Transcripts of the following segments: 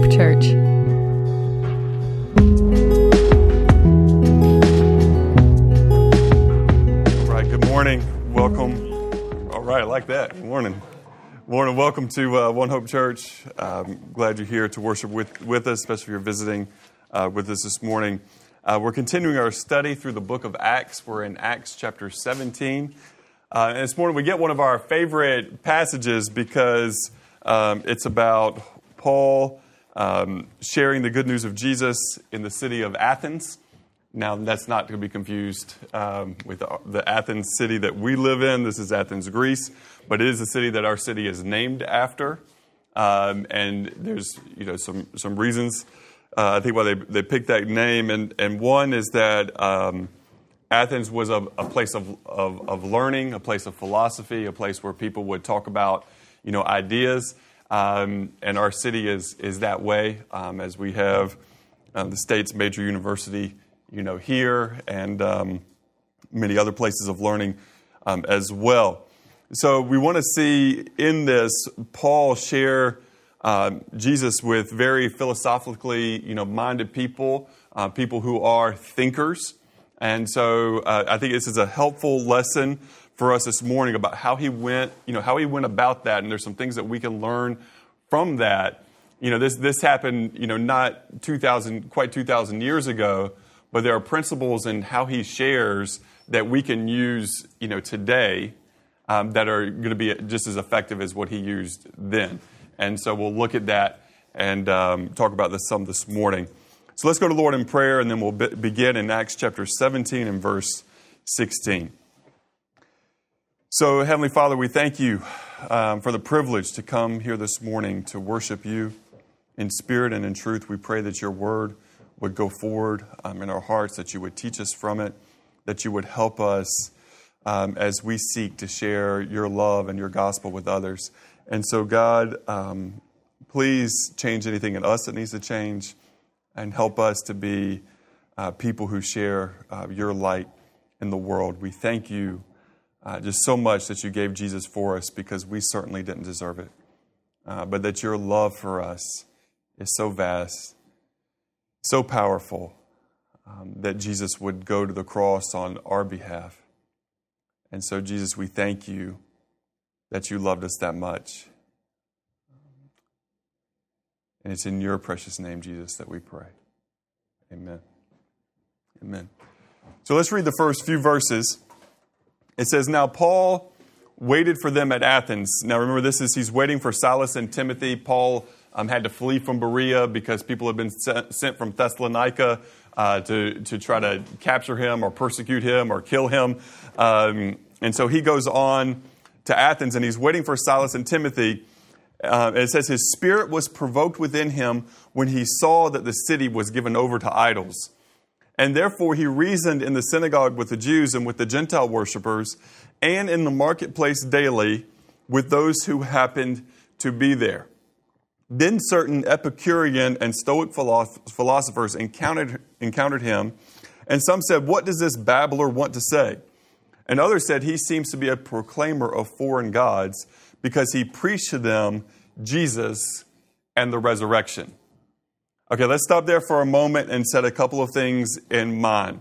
Hope Church. All right, good morning. Welcome. All right, I like that. Good morning. Morning. Welcome to uh, One Hope Church. I'm glad you're here to worship with, with us, especially if you're visiting uh, with us this morning. Uh, we're continuing our study through the book of Acts. We're in Acts chapter 17. Uh, this morning we get one of our favorite passages because um, it's about Paul um, sharing the good news of Jesus in the city of Athens. Now, that's not to be confused um, with the Athens city that we live in. This is Athens, Greece, but it is a city that our city is named after. Um, and there's you know some some reasons uh, I think why they they picked that name. And and one is that um, Athens was a, a place of, of, of learning, a place of philosophy, a place where people would talk about you know ideas. Um, and our city is is that way um, as we have um, the state's major university you know, here and um, many other places of learning um, as well. So we want to see in this Paul share uh, Jesus with very philosophically, you know, minded people, uh, people who are thinkers. And so uh, I think this is a helpful lesson for us this morning about how he went, you know, how he went about that. And there's some things that we can learn from that. You know, this this happened, you know, not 2,000, quite 2,000 years ago, but there are principles in how he shares that we can use you know today um, that are going to be just as effective as what he used then and so we'll look at that and um, talk about this some this morning so let's go to lord in prayer and then we'll be- begin in acts chapter 17 and verse 16 so heavenly father we thank you um, for the privilege to come here this morning to worship you in spirit and in truth we pray that your word would go forward um, in our hearts, that you would teach us from it, that you would help us um, as we seek to share your love and your gospel with others. And so, God, um, please change anything in us that needs to change and help us to be uh, people who share uh, your light in the world. We thank you uh, just so much that you gave Jesus for us because we certainly didn't deserve it. Uh, but that your love for us is so vast so powerful um, that Jesus would go to the cross on our behalf. And so, Jesus, we thank you that you loved us that much. And it's in your precious name, Jesus, that we pray. Amen. Amen. So let's read the first few verses. It says, Now Paul waited for them at Athens. Now remember, this is he's waiting for Silas and Timothy. Paul um, had to flee from Berea because people had been sent from Thessalonica uh, to, to try to capture him or persecute him or kill him. Um, and so he goes on to Athens and he's waiting for Silas and Timothy. Uh, it says his spirit was provoked within him when he saw that the city was given over to idols. And therefore he reasoned in the synagogue with the Jews and with the Gentile worshippers, and in the marketplace daily with those who happened to be there. Then certain Epicurean and Stoic philosophers encountered, encountered him, and some said, What does this babbler want to say? And others said, He seems to be a proclaimer of foreign gods because he preached to them Jesus and the resurrection. Okay, let's stop there for a moment and set a couple of things in mind.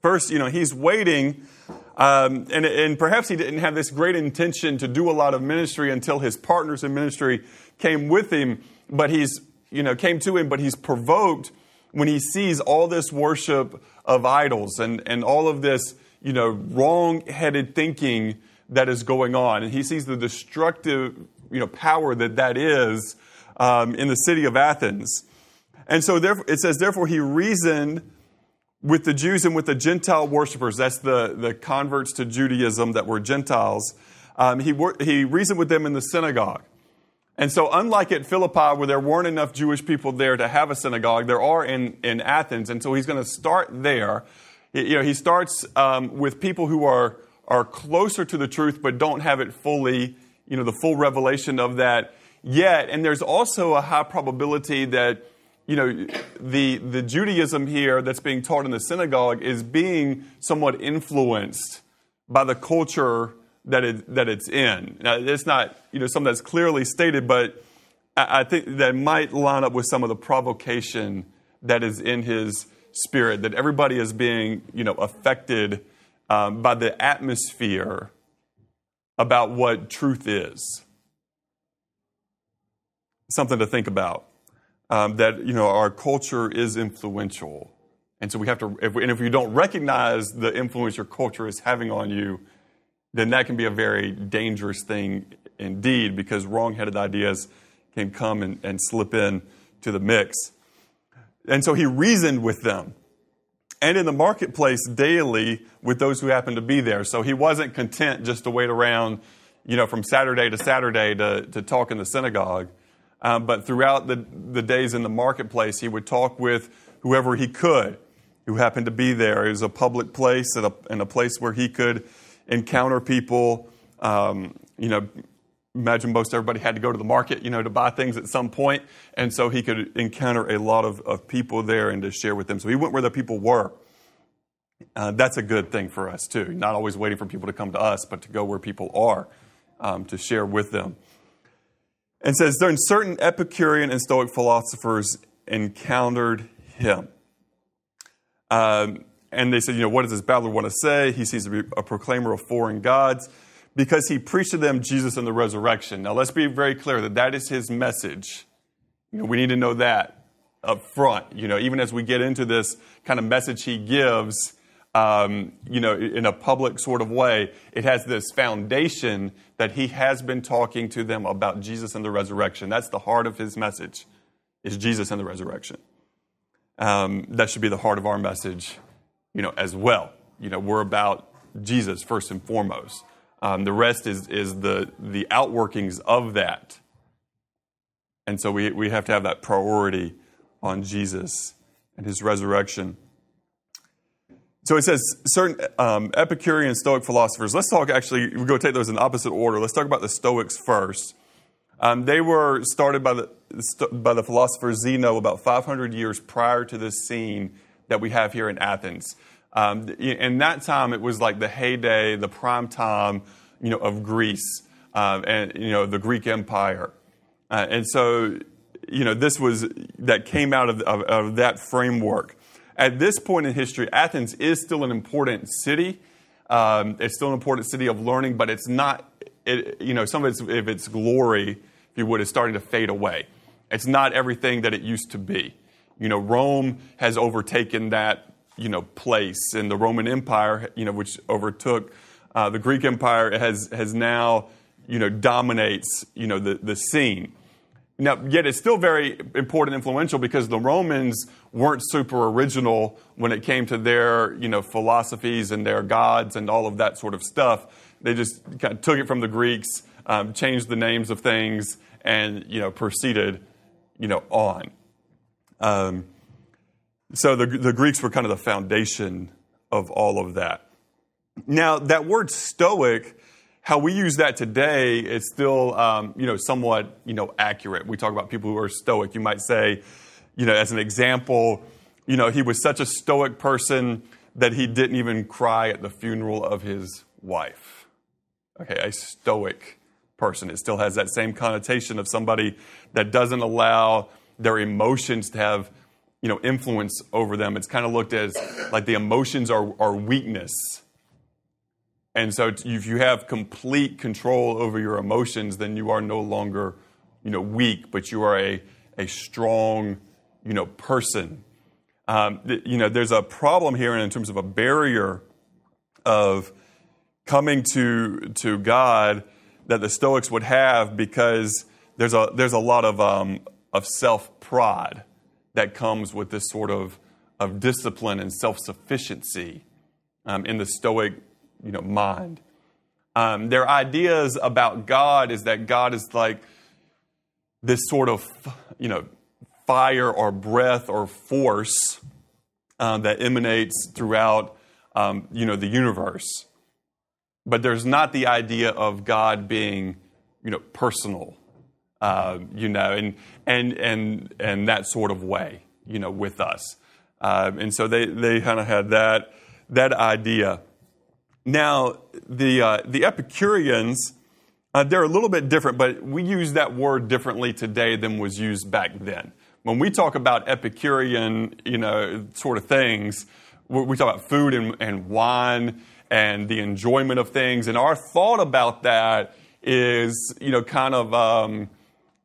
First, you know, he's waiting, um, and, and perhaps he didn't have this great intention to do a lot of ministry until his partners in ministry came with him, but he's, you know, came to him, but he's provoked when he sees all this worship of idols and, and all of this, you know, wrong headed thinking that is going on. And he sees the destructive, you know, power that that is um, in the city of Athens. And so it says, therefore, he reasoned with the Jews and with the Gentile worshippers. That's the, the converts to Judaism that were Gentiles. Um, he, he reasoned with them in the synagogue. And so, unlike at Philippi, where there weren't enough Jewish people there to have a synagogue, there are in, in Athens. And so, he's going to start there. You know, he starts um, with people who are, are closer to the truth, but don't have it fully, you know, the full revelation of that yet. And there's also a high probability that, you know, the, the Judaism here that's being taught in the synagogue is being somewhat influenced by the culture that, it, that it's in. Now, it's not you know something that's clearly stated, but I think that might line up with some of the provocation that is in his spirit, that everybody is being, you know, affected um, by the atmosphere about what truth is. Something to think about. Um, that, you know, our culture is influential. And so we have to, if we, and if you don't recognize the influence your culture is having on you, then that can be a very dangerous thing indeed because wrong headed ideas can come and, and slip in to the mix. And so he reasoned with them and in the marketplace daily with those who happened to be there. So he wasn't content just to wait around, you know, from Saturday to Saturday to, to talk in the synagogue. Um, but throughout the, the days in the marketplace, he would talk with whoever he could who happened to be there. It was a public place and a, and a place where he could encounter people, um, you know, imagine most everybody had to go to the market, you know, to buy things at some point, and so he could encounter a lot of, of people there and to share with them. So he went where the people were. Uh, that's a good thing for us too. Not always waiting for people to come to us, but to go where people are um, to share with them. And says, then certain Epicurean and Stoic philosophers encountered him. Um, and they said, you know, what does this babbler want to say? He seems to be a proclaimer of foreign gods because he preached to them Jesus and the resurrection. Now, let's be very clear that that is his message. You know, we need to know that up front. You know, even as we get into this kind of message he gives, um, you know, in a public sort of way, it has this foundation that he has been talking to them about Jesus and the resurrection. That's the heart of his message, is Jesus and the resurrection. Um, that should be the heart of our message, you know, as well. You know, we're about Jesus first and foremost. Um, the rest is, is the, the outworkings of that. And so we, we have to have that priority on Jesus and his resurrection. So it says certain um, Epicurean Stoic philosophers. Let's talk actually, we go take those in opposite order. Let's talk about the Stoics first. Um, they were started by the, by the philosopher Zeno about 500 years prior to this scene that we have here in Athens. Um, in that time, it was like the heyday, the prime time, you know, of Greece uh, and you know the Greek Empire, uh, and so you know this was that came out of, of, of, that framework. At this point in history, Athens is still an important city. Um, it's still an important city of learning, but it's not. It, you know, some of its, of its glory, if you would, is starting to fade away. It's not everything that it used to be. You know, Rome has overtaken that you know place, and the Roman Empire, you know, which overtook uh, the Greek Empire has has now you know dominates you know the the scene. Now, yet it's still very important, and influential because the Romans weren't super original when it came to their you know philosophies and their gods and all of that sort of stuff. They just kind of took it from the Greeks, um, changed the names of things, and you know proceeded you know on. Um, so the, the Greeks were kind of the foundation of all of that. Now, that word stoic, how we use that today, it's still, um, you know, somewhat, you know, accurate. We talk about people who are stoic. You might say, you know, as an example, you know, he was such a stoic person that he didn't even cry at the funeral of his wife. Okay, a stoic person. It still has that same connotation of somebody that doesn't allow their emotions to have you know, influence over them. It's kind of looked as like the emotions are, are weakness. And so if you have complete control over your emotions, then you are no longer, you know, weak, but you are a, a strong, you know, person. Um, you know, there's a problem here in terms of a barrier of coming to, to God that the Stoics would have because there's a, there's a lot of, um, of self pride that comes with this sort of, of discipline and self sufficiency um, in the Stoic you know, mind. Um, their ideas about God is that God is like this sort of you know, fire or breath or force um, that emanates throughout um, you know, the universe. But there's not the idea of God being you know, personal uh, you know, and, and, and, and that sort of way, you know, with us. Uh, and so they, they kind of had that, that idea. Now, the, uh, the Epicureans, Uh, they're a little bit different, but we use that word differently today than was used back then. When we talk about Epicurean, you know, sort of things, we talk about food and, and wine and the enjoyment of things. And our thought about that is, you know, kind of, um,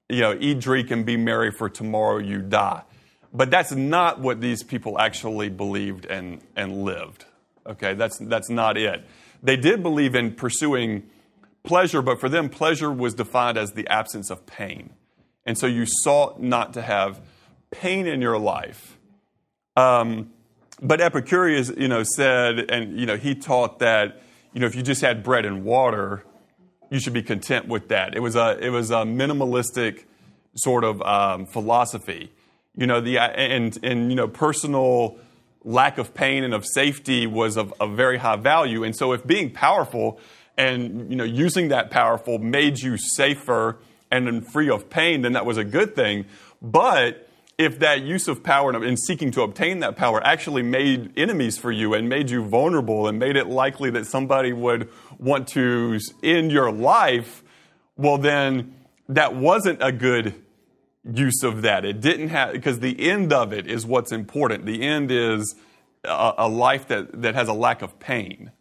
you know, eat, drink, and be merry, for tomorrow you die. But that's not what these people actually believed and, and lived. Okay, that's, that's not it. They did believe in pursuing pleasure, but for them, pleasure was defined as the absence of pain. And so you sought not to have pain in your life. Um, but Epicurus, you know, said, and you know, he taught that, you know, if you just had bread and water, you should be content with that. It was a, it was a minimalistic sort of um, philosophy. You know, the and and you know, personal lack of pain and of safety was of, of very high value. And so, if being powerful and you know using that powerful made you safer and free of pain, then that was a good thing. But if that use of power and seeking to obtain that power actually made enemies for you and made you vulnerable and made it likely that somebody would want to end your life, well, then that wasn't a good use of that. It didn't have, because the end of it is what's important. The end is a, a life that, that has a lack of pain.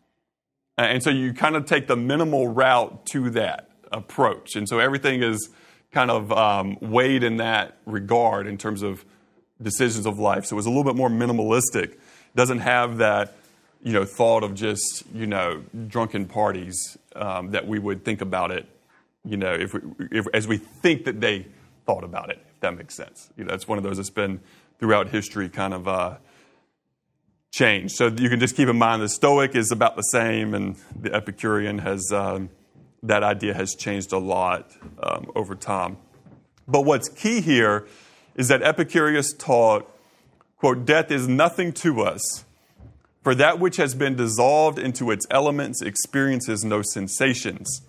And so you kind of take the minimal route to that approach. And so everything is kind of um, weighed in that regard in terms of decisions of life. So it was a little bit more minimalistic. Doesn't have that, you know, thought of just, you know, drunken parties um, that we would think about it, you know, if, we, if as we think that they thought about it, if that makes sense. You know, it's one of those that's been throughout history kind of uh, changed. So you can just keep in mind the Stoic is about the same, and the Epicurean has um, that idea has changed a lot um, over time. But what's key here is that Epicurus taught, quote, death is nothing to us. For that which has been dissolved into its elements experiences no sensations,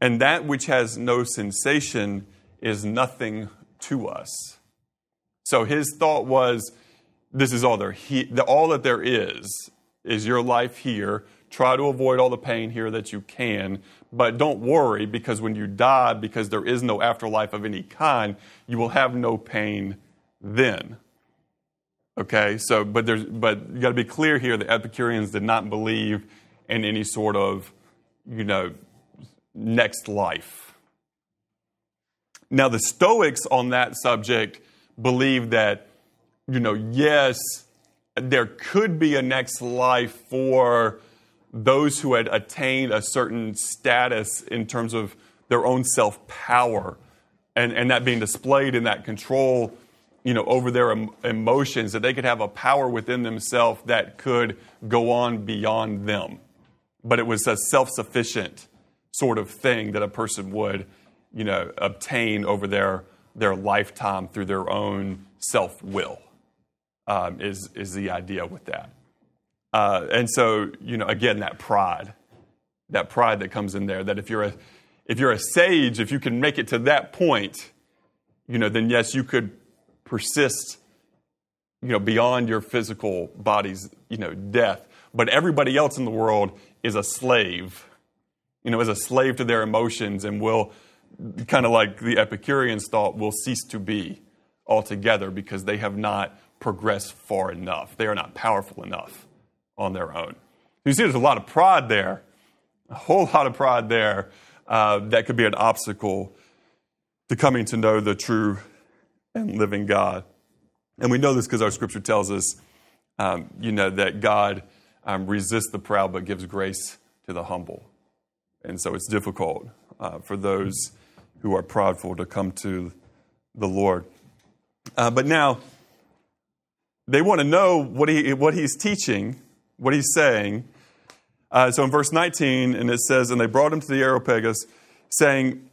and that which has no sensation is nothing to us. So his thought was this is all there he, all that there is is your life here. Try to avoid all the pain here that you can, but don't worry because when you die because there is no afterlife of any kind, you will have no pain then. Okay? So but there's but you got to be clear here the Epicureans did not believe in any sort of, you know, next life now, the Stoics on that subject believe that, you know, yes, there could be a next life for those who had attained a certain status in terms of their own self power and, and that being displayed in that control you know over their em- emotions that they could have a power within themselves that could go on beyond them but it was a self-sufficient sort of thing that a person would you know, obtain over their, their lifetime through their own self will, um, is, is the idea with that. Uh, and so, you know, again, that pride, that pride that comes in there, that if you're a, if you're a sage, if you can make it to that point, you know, then yes, you could persist, you know, beyond your physical body's, you know, death. But everybody else in the world is a slave, you know, is a slave to their emotions and will kind of like the Epicureans thought, will cease to be altogether because they have not progressed far enough. They are not powerful enough on their own. You see, there's a lot of pride there, a whole lot of pride there uh, that could be an obstacle to coming to know the true and living God. And we know this because our scripture tells us, um, you know, that God um, resists the proud but gives grace to the humble. And so it's difficult uh, for those who are proudful to come to the Lord. Uh, but now, they want to know what, he, what he's teaching, what he's saying. Uh, so in verse 19, and it says, And they brought him to the Areopagus, saying,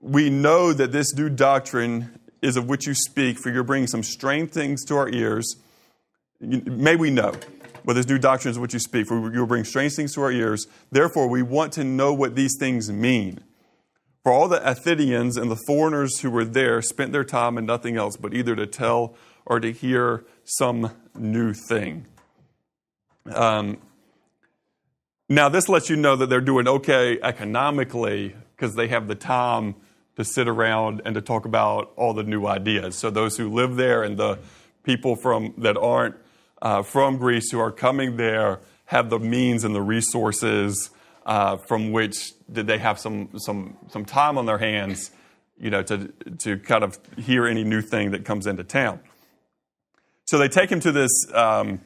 We know that this new doctrine is of which you speak, for you're bringing some strange things to our ears. May we know. But this new doctrine is what you speak, for you'll bring strange things to our ears. Therefore, we want to know what these things mean. For all the Athenians and the foreigners who were there spent their time in nothing else but either to tell or to hear some new thing. Um, now, this lets you know that they're doing okay economically because they have the time to sit around and to talk about all the new ideas. So those who live there and the people from that aren't uh, from Greece who are coming there have the means and the resources uh, from which did they have some some some time on their hands, you know, to to kind of hear any new thing that comes into town. So they take him to this um,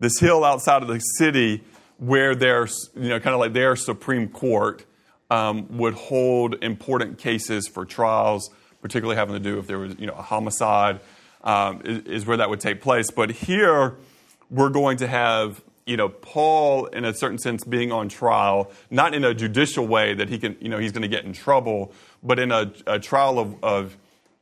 this hill outside of the city where their you know kind of like their supreme court um, would hold important cases for trials, particularly having to do if there was you know a homicide um, is, is where that would take place. But here we're going to have you know, Paul, in a certain sense, being on trial, not in a judicial way that he can, you know, he's going to get in trouble, but in a, a trial of, of,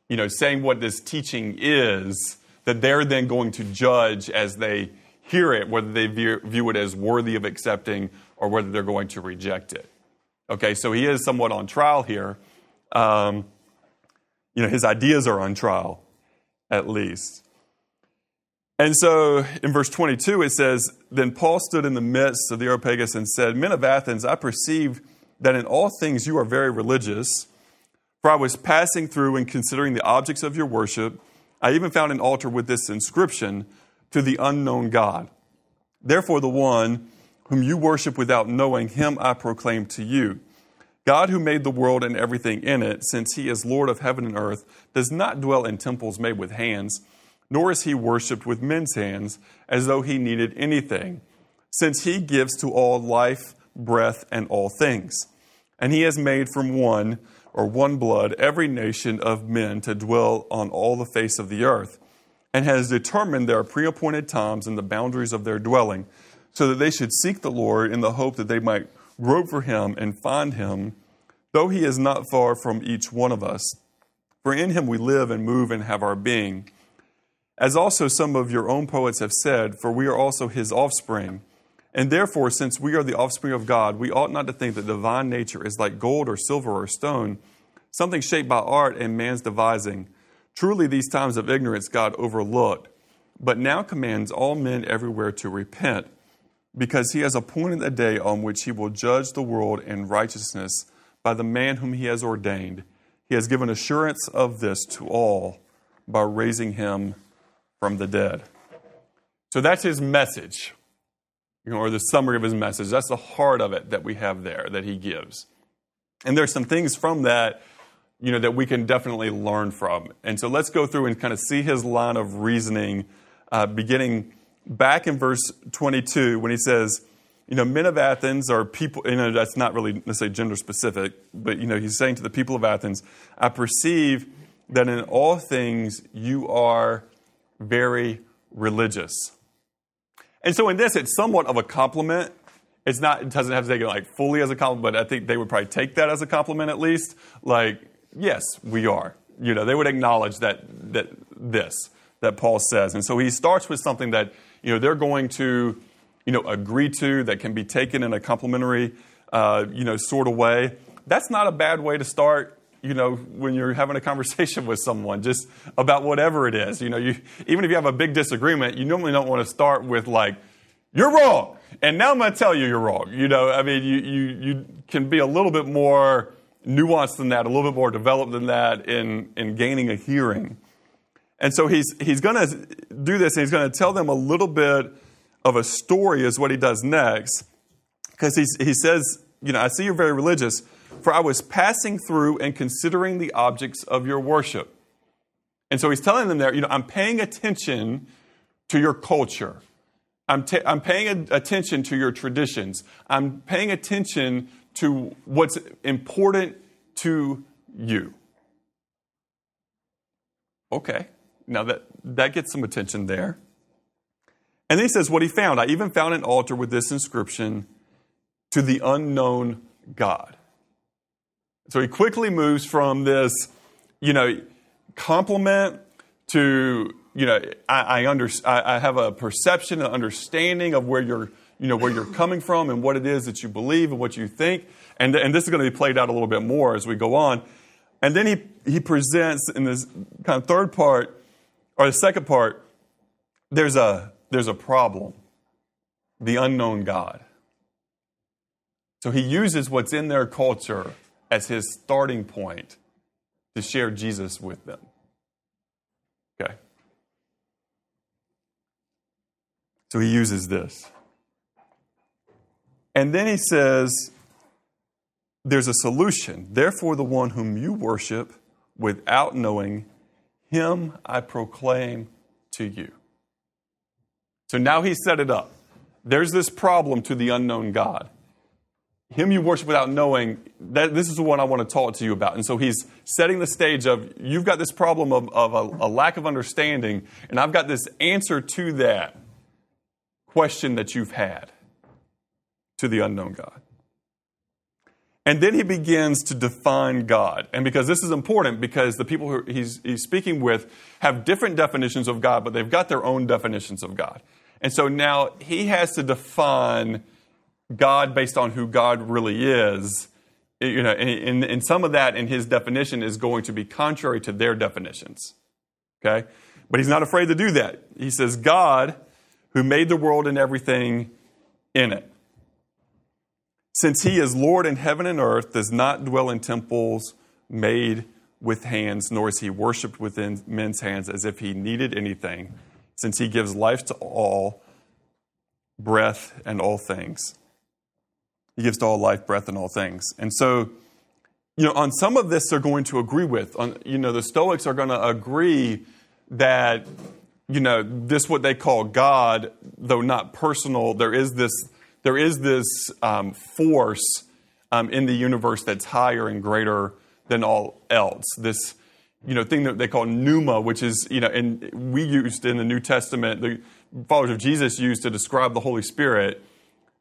you know, saying what this teaching is, that they're then going to judge as they hear it, whether they view, view it as worthy of accepting or whether they're going to reject it. Okay, so he is somewhat on trial here. Um, you know, his ideas are on trial, at least. And so in verse 22, it says, Then Paul stood in the midst of the Areopagus and said, Men of Athens, I perceive that in all things you are very religious. For I was passing through and considering the objects of your worship. I even found an altar with this inscription to the unknown God. Therefore, the one whom you worship without knowing, him I proclaim to you. God, who made the world and everything in it, since he is Lord of heaven and earth, does not dwell in temples made with hands nor is he worshiped with men's hands as though he needed anything, since he gives to all life, breath, and all things. And he has made from one or one blood every nation of men to dwell on all the face of the earth, and has determined their preappointed times and the boundaries of their dwelling, so that they should seek the Lord in the hope that they might grope for him and find him, though he is not far from each one of us. For in him we live and move and have our being. As also some of your own poets have said, for we are also his offspring. And therefore, since we are the offspring of God, we ought not to think that divine nature is like gold or silver or stone, something shaped by art and man's devising. Truly, these times of ignorance God overlooked, but now commands all men everywhere to repent, because he has appointed a day on which he will judge the world in righteousness by the man whom he has ordained. He has given assurance of this to all by raising him from the dead. So that's his message, you know, or the summary of his message. That's the heart of it that we have there that he gives. And there's some things from that, you know, that we can definitely learn from. And so let's go through and kind of see his line of reasoning, uh, beginning back in verse 22 when he says, you know, men of Athens are people, you know, that's not really necessarily gender specific, but, you know, he's saying to the people of Athens, I perceive that in all things you are very religious. And so in this, it's somewhat of a compliment. It's not, it doesn't have to take it like fully as a compliment, but I think they would probably take that as a compliment at least. Like, yes, we are. You know, they would acknowledge that, that this, that Paul says. And so he starts with something that, you know, they're going to, you know, agree to that can be taken in a complimentary, uh, you know, sort of way. That's not a bad way to start you know, when you're having a conversation with someone, just about whatever it is. You know, you, even if you have a big disagreement, you normally don't want to start with like, you're wrong. And now I'm going to tell you you're wrong. You know, I mean, you, you, you can be a little bit more nuanced than that, a little bit more developed than that in, in gaining a hearing. And so he's, he's going to do this and he's going to tell them a little bit of a story, is what he does next. Because he says, you know, I see you're very religious, for I was passing through and considering the objects of your worship. And so he's telling them there, you know, I'm paying attention to your culture. I'm, t- I'm paying a- attention to your traditions. I'm paying attention to what's important to you. Okay, now that, that gets some attention there. And then he says, What he found, I even found an altar with this inscription to the unknown God. So he quickly moves from this, you know, compliment to, you know, I, I, under, I, I have a perception, an understanding of where you're, you know, where you're coming from and what it is that you believe and what you think. And, and this is going to be played out a little bit more as we go on. And then he, he presents in this kind of third part, or the second part, there's a, there's a problem the unknown God. So he uses what's in their culture as his starting point to share Jesus with them. Okay. So he uses this. And then he says, there's a solution. Therefore, the one whom you worship without knowing, him I proclaim to you. So now he set it up. There's this problem to the unknown God. Him you worship without knowing, that this is the one I want to talk to you about. And so he's setting the stage of you've got this problem of, of a, a lack of understanding, and I've got this answer to that question that you've had to the unknown God. And then he begins to define God. And because this is important, because the people who he's, he's speaking with have different definitions of God, but they've got their own definitions of God. And so now he has to define God based on who God really is. You know, and, and some of that in his definition is going to be contrary to their definitions. Okay? But he's not afraid to do that. He says, God, who made the world and everything in it since he is Lord in heaven and earth, does not dwell in temples made with hands, nor is he worshiped within men's hands as if he needed anything, since he gives life to all, breath, and all things. He gives to all life, breath, and all things. And so, you know, on some of this they're going to agree with. On, you know, the Stoics are going to agree that, you know, this what they call God, though not personal, there is this there is this um, force um, in the universe that's higher and greater than all else. This you know thing that they call pneuma, which is you know, and we used in the New Testament, the followers of Jesus used to describe the Holy Spirit.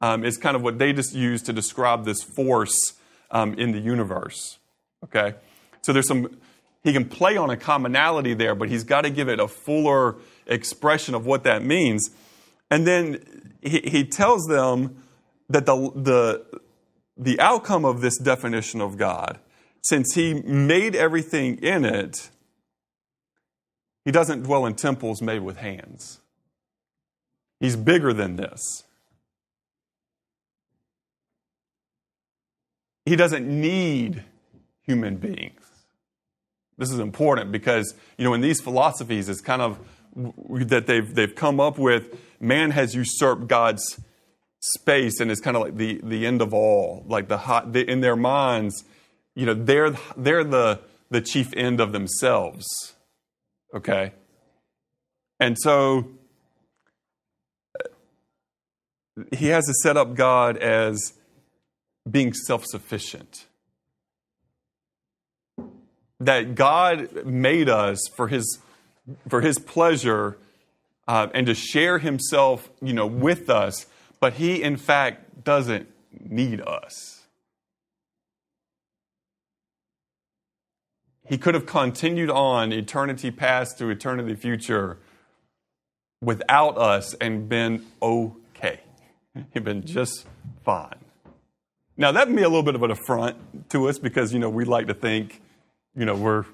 Um, is kind of what they just use to describe this force um, in the universe. Okay, so there's some. He can play on a commonality there, but he's got to give it a fuller expression of what that means. And then he, he tells them that the, the, the outcome of this definition of God, since he made everything in it, he doesn't dwell in temples made with hands. He's bigger than this. He doesn't need human beings. This is important because, you know, in these philosophies, it's kind of that they've, they've come up with man has usurped God's space and is kind of like the, the end of all. Like the, hot, the in their minds, you know, they're, they're the, the chief end of themselves. Okay? And so he has to set up God as being self sufficient. That God made us for his, for his pleasure uh, and to share himself, you know, with us, but he in fact doesn't need us. He could have continued on eternity past to eternity future without us and been okay. He'd been just fine. Now that would be a little bit of an affront to us because you know we like to think, you know, we're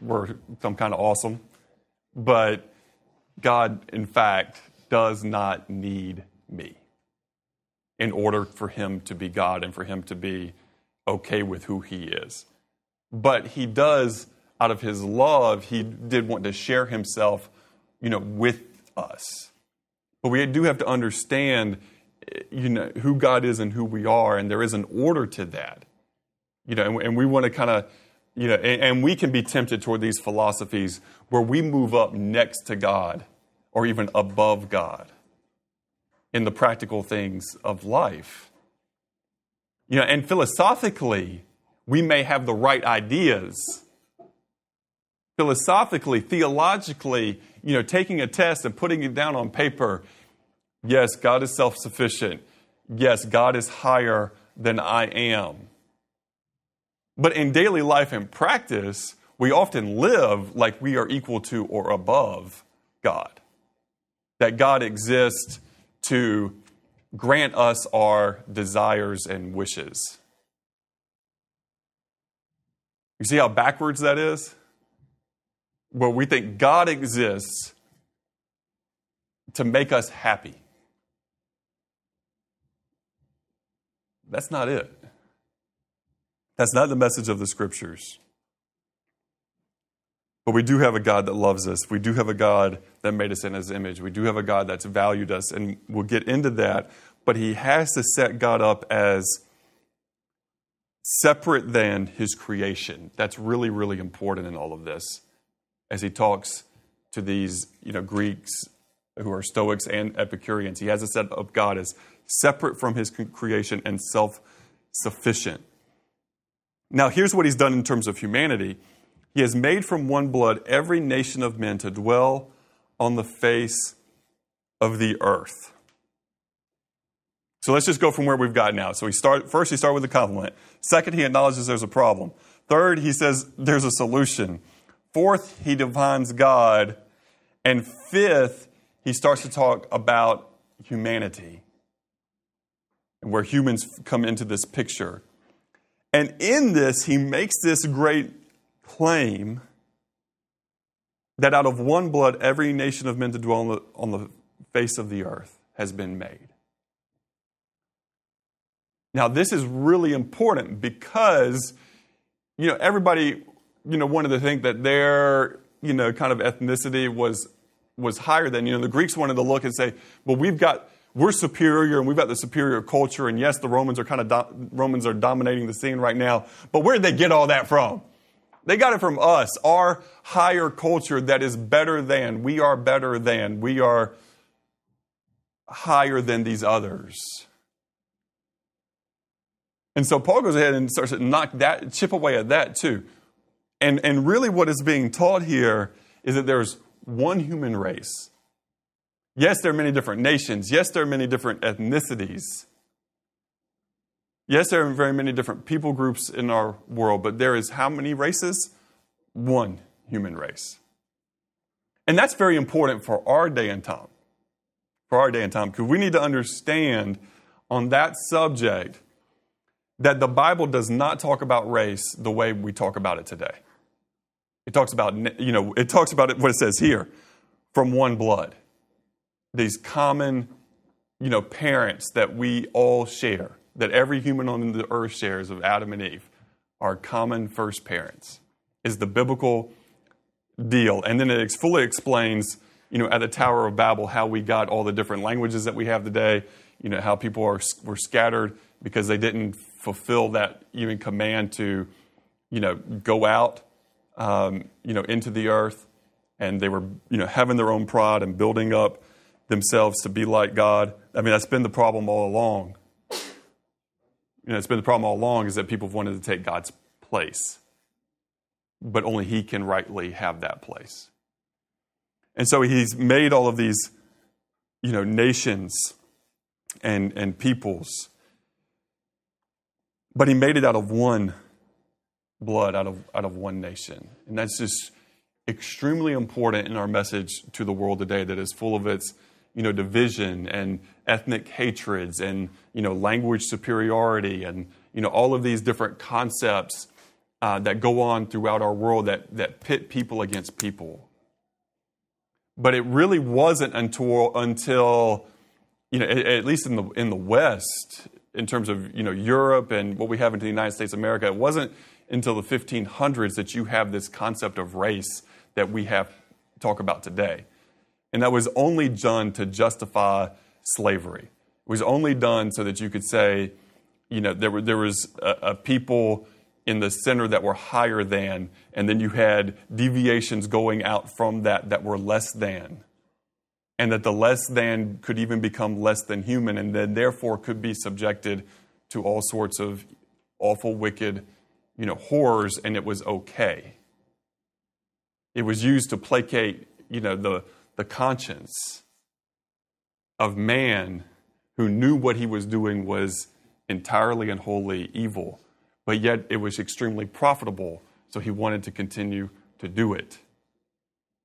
we're some kind of awesome, but God, in fact, does not need me in order for him to be God and for him to be okay with who he is. But he does, out of his love, he did want to share himself, you know, with us. But we do have to understand, you know, who God is and who we are, and there is an order to that. You know, and, we want to kind of you know, and, and we can be tempted toward these philosophies where we move up next to God or even above God in the practical things of life. You know, and philosophically, we may have the right ideas. Philosophically, theologically, you know, taking a test and putting it down on paper, yes, God is self sufficient. Yes, God is higher than I am. But in daily life and practice, we often live like we are equal to or above God. That God exists to grant us our desires and wishes. You see how backwards that is? Where we think God exists to make us happy. That's not it. That's not the message of the scriptures. But we do have a God that loves us. We do have a God that made us in his image. We do have a God that's valued us. And we'll get into that. But he has to set God up as separate than his creation. That's really, really important in all of this. As he talks to these you know, Greeks who are Stoics and Epicureans, he has to set up God as separate from his creation and self sufficient. Now, here's what he's done in terms of humanity He has made from one blood every nation of men to dwell on the face of the earth. So let's just go from where we've got now. So he start, first, he started with a compliment. Second, he acknowledges there's a problem. Third, he says there's a solution. Fourth, he defines God. And fifth, he starts to talk about humanity and where humans come into this picture. And in this, he makes this great claim that out of one blood, every nation of men to dwell on the, on the face of the earth has been made. Now, this is really important because, you know, everybody, you know, wanted to think that their, you know, kind of ethnicity was was higher than, you know, the Greeks wanted to look and say, well, we've got we're superior and we've got the superior culture. And yes the romans are kind of do- romans are dominating the scene right now. But where did they get all that from? They got it from us our higher culture that is better than we are better than we are higher than these others. And so paul goes ahead and starts to knock that chip away at that too. And and really what is being taught here is that there's one human race Yes, there are many different nations. Yes, there are many different ethnicities. Yes, there are very many different people groups in our world, but there is how many races? One human race. And that's very important for our day and time. For our day and time, because we need to understand on that subject that the Bible does not talk about race the way we talk about it today. It talks about, you know, it talks about what it says here from one blood these common, you know, parents that we all share, that every human on the earth shares of Adam and Eve, are common first parents, is the biblical deal. And then it fully explains, you know, at the Tower of Babel how we got all the different languages that we have today, you know, how people are, were scattered because they didn't fulfill that even command to, you know, go out, um, you know, into the earth. And they were, you know, having their own pride and building up themselves to be like God. I mean, that's been the problem all along. You know, it's been the problem all along is that people have wanted to take God's place, but only He can rightly have that place. And so He's made all of these, you know, nations and, and peoples, but He made it out of one blood, out of, out of one nation. And that's just extremely important in our message to the world today that is full of its you know, division and ethnic hatreds and, you know, language superiority and, you know, all of these different concepts uh, that go on throughout our world that, that pit people against people. But it really wasn't until, until you know, at, at least in the, in the West, in terms of, you know, Europe and what we have in the United States of America, it wasn't until the 1500s that you have this concept of race that we have talk about today. And that was only done to justify slavery. It was only done so that you could say, you know, there, were, there was a, a people in the center that were higher than, and then you had deviations going out from that that were less than. And that the less than could even become less than human, and then therefore could be subjected to all sorts of awful, wicked, you know, horrors, and it was okay. It was used to placate, you know, the, the conscience of man who knew what he was doing was entirely and wholly evil, but yet it was extremely profitable, so he wanted to continue to do it.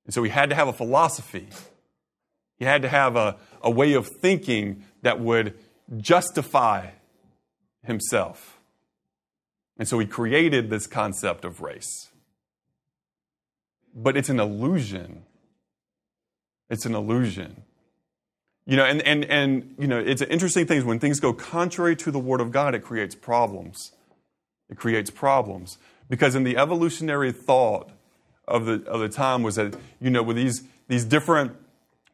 And so he had to have a philosophy. He had to have a, a way of thinking that would justify himself. And so he created this concept of race. But it's an illusion it's an illusion. You know, and, and, and you know, it's an interesting thing when things go contrary to the Word of God, it creates problems. It creates problems. Because in the evolutionary thought of the, of the time was that, you know, with these, these different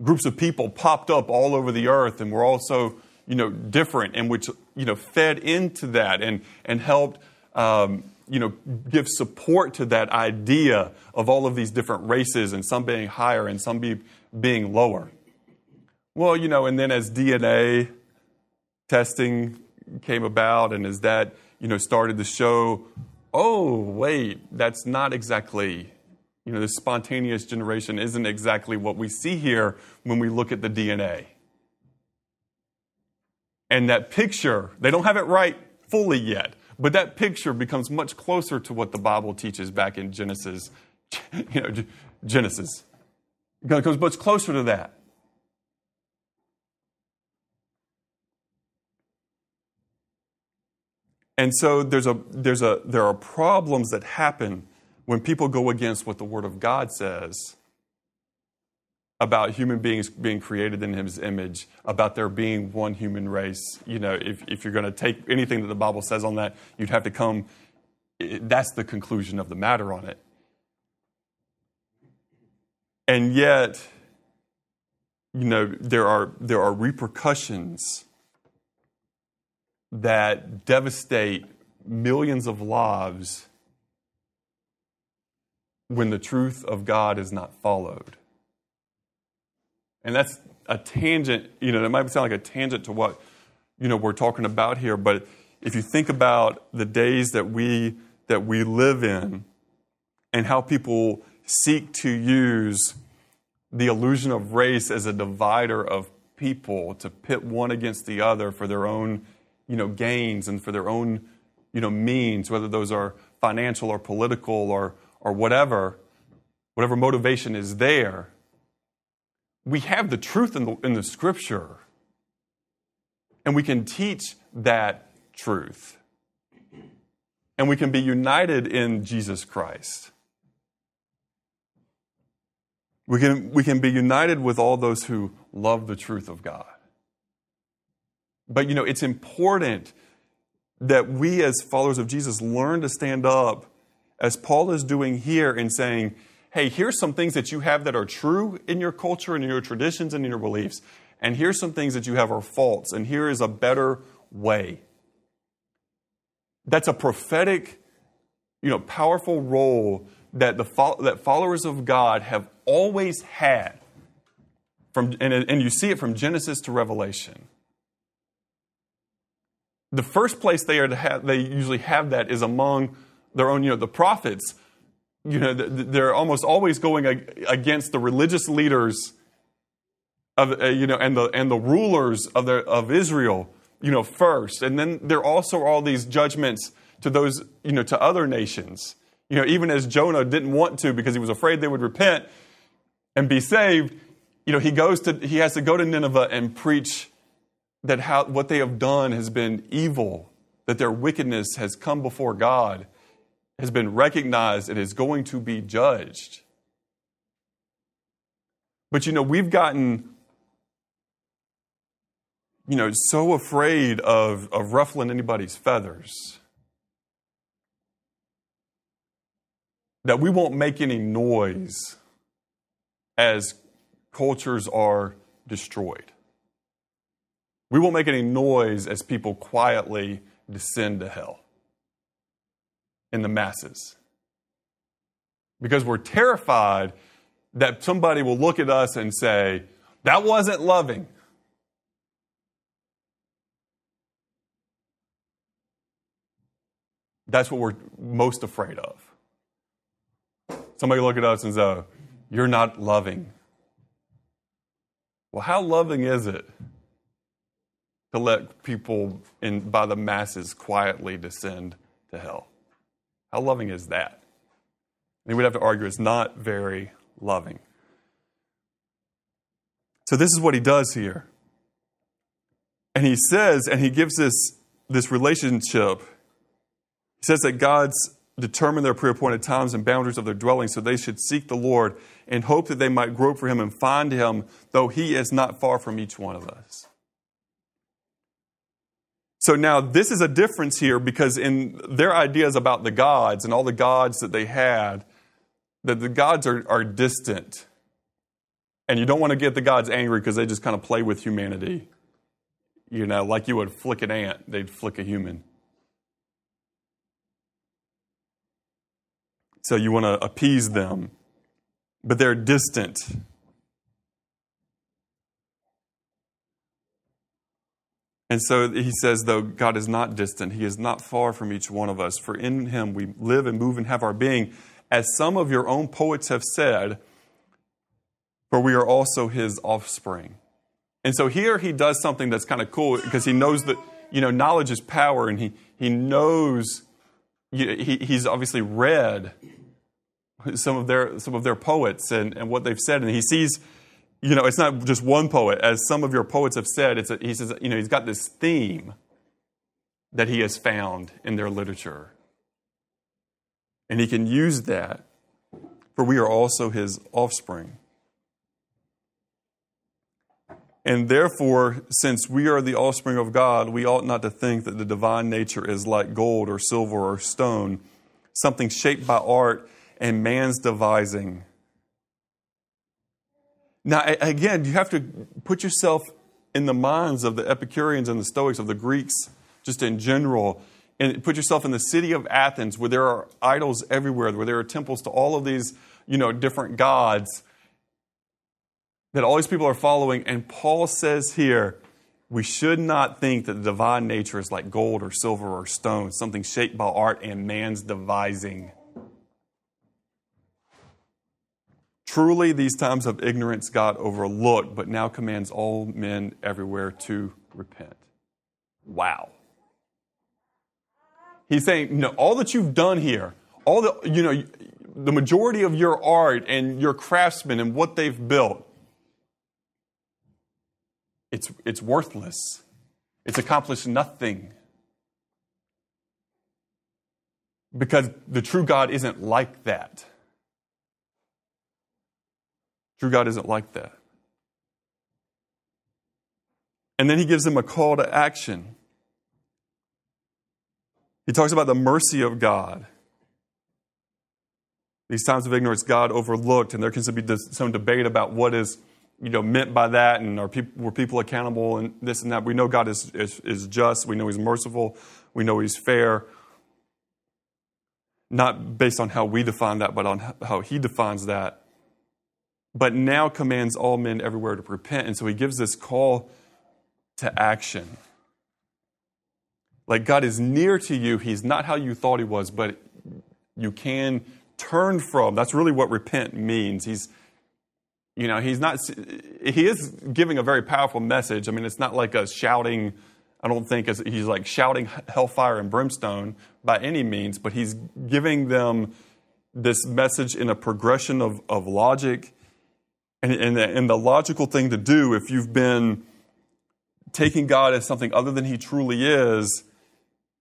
groups of people popped up all over the earth and were also, you know, different and which, you know, fed into that and, and helped, um, you know, give support to that idea of all of these different races and some being higher and some be, being lower. Well, you know, and then as DNA testing came about and as that, you know, started to show, oh, wait, that's not exactly, you know, this spontaneous generation isn't exactly what we see here when we look at the DNA. And that picture, they don't have it right fully yet, but that picture becomes much closer to what the Bible teaches back in Genesis, you know, Genesis. Comes much closer to that. And so there's a, there's a, there are problems that happen when people go against what the Word of God says about human beings being created in His image, about there being one human race. You know, if, if you're going to take anything that the Bible says on that, you'd have to come, that's the conclusion of the matter on it. And yet, you know, there are, there are repercussions that devastate millions of lives when the truth of God is not followed. And that's a tangent, you know, that might sound like a tangent to what, you know, we're talking about here, but if you think about the days that we that we live in and how people seek to use the illusion of race as a divider of people to pit one against the other for their own you know, gains and for their own, you know, means, whether those are financial or political or, or whatever, whatever motivation is there, we have the truth in the, in the scripture. And we can teach that truth. And we can be united in Jesus Christ. We can, we can be united with all those who love the truth of God. But you know, it's important that we as followers of Jesus learn to stand up as Paul is doing here in saying, hey, here's some things that you have that are true in your culture and in your traditions and in your beliefs. And here's some things that you have are false. And here is a better way. That's a prophetic, you know, powerful role that the that followers of God have always had. From, and, and you see it from Genesis to Revelation the first place they are to have, they usually have that is among their own, you know, the prophets. You know, they're almost always going against the religious leaders of, uh, you know, and the and the rulers of the of Israel, you know, first, and then there are also all these judgments to those, you know, to other nations. You know, even as Jonah didn't want to because he was afraid they would repent and be saved. You know, he goes to he has to go to Nineveh and preach that how, what they have done has been evil, that their wickedness has come before God, has been recognized, and is going to be judged. But you know, we've gotten you know, so afraid of, of ruffling anybody's feathers that we won't make any noise as cultures are destroyed. We won't make any noise as people quietly descend to hell in the masses. Because we're terrified that somebody will look at us and say, that wasn't loving. That's what we're most afraid of. Somebody look at us and say, You're not loving. Well, how loving is it to let people in, by the masses quietly descend to hell. How loving is that? And we'd have to argue it's not very loving. So this is what he does here. And he says, and he gives this, this relationship. He says that God's determined their pre-appointed times and boundaries of their dwelling, so they should seek the Lord and hope that they might grope for him and find him, though he is not far from each one of us. So now this is a difference here because in their ideas about the gods and all the gods that they had, that the gods are, are distant. And you don't want to get the gods angry because they just kind of play with humanity. You know, like you would flick an ant, they'd flick a human. So you want to appease them, but they're distant. And so he says, though God is not distant, he is not far from each one of us, for in him we live and move and have our being. As some of your own poets have said, for we are also his offspring. And so here he does something that's kind of cool because he knows that, you know, knowledge is power and he, he knows, he, he's obviously read some of their, some of their poets and, and what they've said. And he sees, you know, it's not just one poet. As some of your poets have said, it's a, he says, you know, he's got this theme that he has found in their literature. And he can use that, for we are also his offspring. And therefore, since we are the offspring of God, we ought not to think that the divine nature is like gold or silver or stone, something shaped by art and man's devising. Now, again, you have to put yourself in the minds of the Epicureans and the Stoics, of the Greeks, just in general, and put yourself in the city of Athens where there are idols everywhere, where there are temples to all of these, you know, different gods that all these people are following. And Paul says here, we should not think that the divine nature is like gold or silver or stone, something shaped by art and man's devising. Truly, these times of ignorance God overlooked, but now commands all men everywhere to repent. Wow. He's saying, all that you've done here, all the, you know, the majority of your art and your craftsmen and what they've built, it's, it's worthless. It's accomplished nothing. Because the true God isn't like that. True God isn't like that. And then he gives them a call to action. He talks about the mercy of God. These times of ignorance, God overlooked, and there can be some debate about what is you know, meant by that, and are people, were people accountable, and this and that. We know God is, is, is just. We know He's merciful. We know He's fair. Not based on how we define that, but on how He defines that. But now commands all men everywhere to repent. And so He gives this call to action. Like God is near to you. He's not how you thought He was, but you can turn from. That's really what repent means. He's you know, he's not, he is giving a very powerful message. I mean, it's not like a shouting, I don't think he's like shouting hellfire and brimstone by any means, but he's giving them this message in a progression of, of logic. And, and, and the logical thing to do if you've been taking God as something other than he truly is,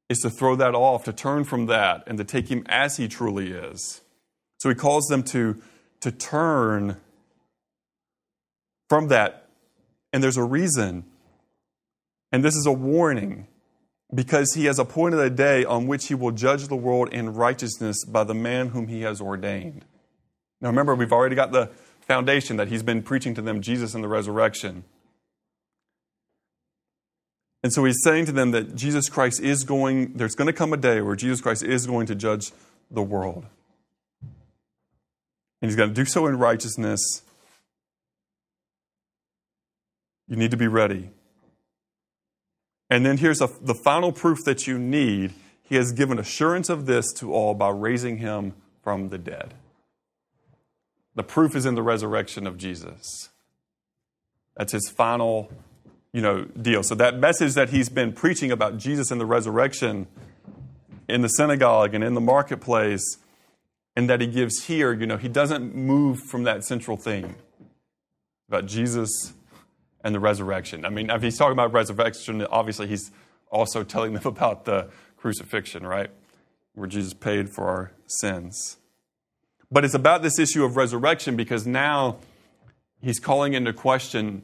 is to throw that off, to turn from that, and to take him as he truly is. So he calls them to, to turn from that. And there's a reason. And this is a warning because he has appointed a day on which he will judge the world in righteousness by the man whom he has ordained. Now remember, we've already got the foundation that he's been preaching to them Jesus and the resurrection. And so he's saying to them that Jesus Christ is going, there's going to come a day where Jesus Christ is going to judge the world. And he's going to do so in righteousness you need to be ready. And then here's a, the final proof that you need. He has given assurance of this to all by raising him from the dead. The proof is in the resurrection of Jesus. That's his final, you know, deal. So that message that he's been preaching about Jesus and the resurrection in the synagogue and in the marketplace and that he gives here, you know, he doesn't move from that central theme about Jesus and the resurrection. I mean, if he's talking about resurrection, obviously he's also telling them about the crucifixion, right? Where Jesus paid for our sins. But it's about this issue of resurrection because now he's calling into question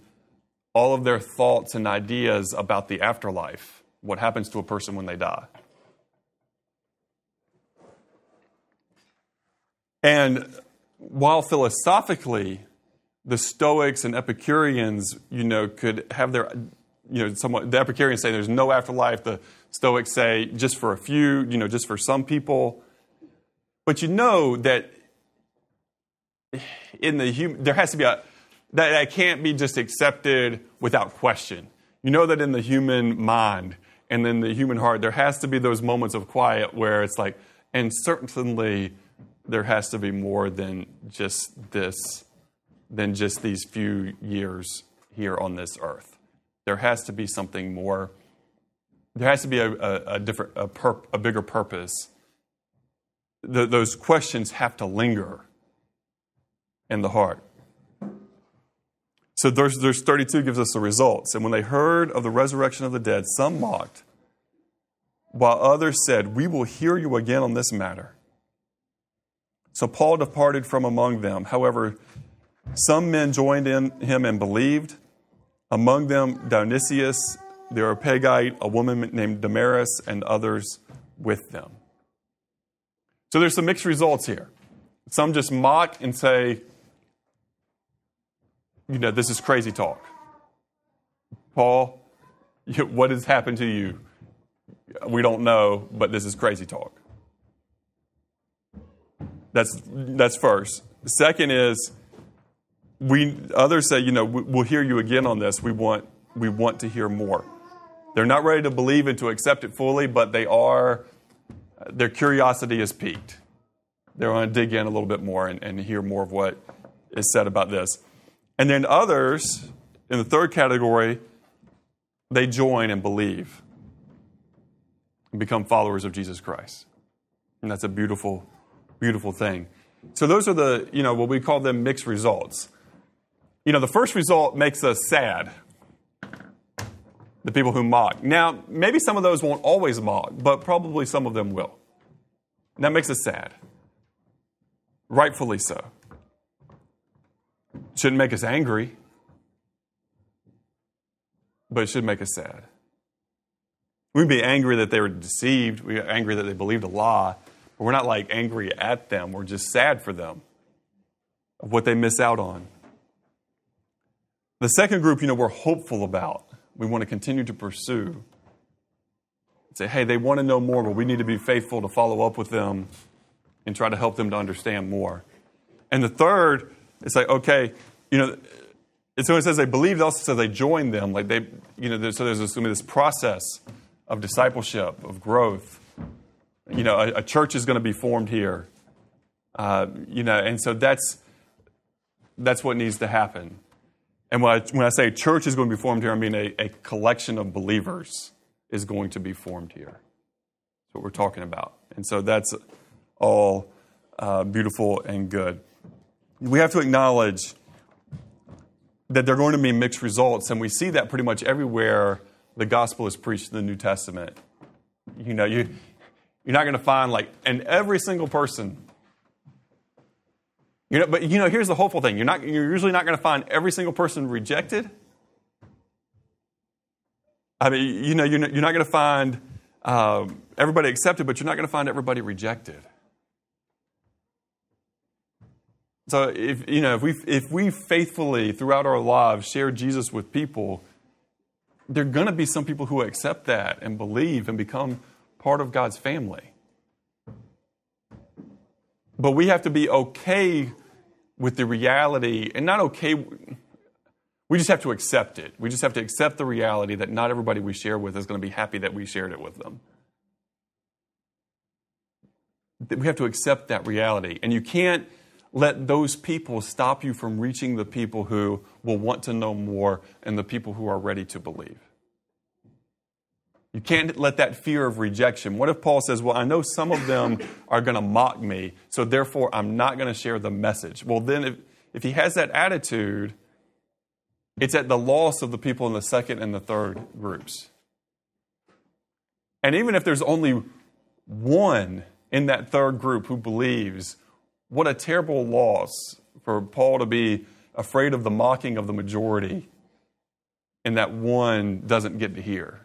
all of their thoughts and ideas about the afterlife. what happens to a person when they die. And while philosophically, the Stoics and Epicureans, you know, could have their, you know, somewhat, the Epicureans say there's no afterlife. The Stoics say just for a few, you know, just for some people. But you know that in the human, there has to be a, that, that can't be just accepted without question. You know that in the human mind and in the human heart, there has to be those moments of quiet where it's like, and certainly there has to be more than just this, than just these few years here on this earth. There has to be something more. There has to be a, a, a different, a, perp, a, bigger purpose. The, those questions have to linger in the heart. So verse, verse 32 gives us the results. And when they heard of the resurrection of the dead, some mocked, while others said, We will hear you again on this matter. So Paul departed from among them. However, some men joined in him and believed. Among them, Dionysius, the Areopagite, a woman named Damaris, and others with them. So there's some mixed results here. Some just mock and say, you know, this is crazy talk. Paul, what has happened to you? We don't know, but this is crazy talk. That's, that's first. The second is, we, others say, you know, we'll hear you again on this. We want, we want to hear more. They're not ready to believe and to accept it fully, but they are, their curiosity is piqued. They want to dig in a little bit more and, and hear more of what is said about this. And then others, in the third category, they join and believe and become followers of Jesus Christ. And that's a beautiful, beautiful thing. So those are the, you know, what we call them mixed results. You know, the first result makes us sad. The people who mock. Now, maybe some of those won't always mock, but probably some of them will. That makes us sad. Rightfully so. Shouldn't make us angry, but it should make us sad. We'd be angry that they were deceived. We're angry that they believed a lie. But we're not like angry at them. We're just sad for them of what they miss out on. The second group, you know, we're hopeful about. We want to continue to pursue. Say, hey, they want to know more, but we need to be faithful to follow up with them and try to help them to understand more. And the third, it's like, okay, you know, so it says they believed, also says they joined them. Like they, you know, so there's this, this process of discipleship, of growth. You know, a, a church is going to be formed here. Uh, you know, and so that's that's what needs to happen. And when I, when I say church is going to be formed here, I mean a, a collection of believers is going to be formed here. That's what we're talking about. And so that's all uh, beautiful and good we have to acknowledge that there are going to be mixed results, and we see that pretty much everywhere the gospel is preached in the New Testament. You know, you, you're not going to find like, and every single person. You know, but you know, here's the hopeful thing: you're not, you're usually not going to find every single person rejected. I mean, you know, you're not, you're not going to find um, everybody accepted, but you're not going to find everybody rejected. So if you know if we if we faithfully throughout our lives share Jesus with people, there are going to be some people who accept that and believe and become part of God's family. But we have to be okay with the reality and not okay we just have to accept it. We just have to accept the reality that not everybody we share with is going to be happy that we shared it with them. We have to accept that reality. And you can't let those people stop you from reaching the people who will want to know more and the people who are ready to believe. You can't let that fear of rejection. What if Paul says, Well, I know some of them are going to mock me, so therefore I'm not going to share the message? Well, then if, if he has that attitude, it's at the loss of the people in the second and the third groups. And even if there's only one in that third group who believes, what a terrible loss for Paul to be afraid of the mocking of the majority and that one doesn't get to hear.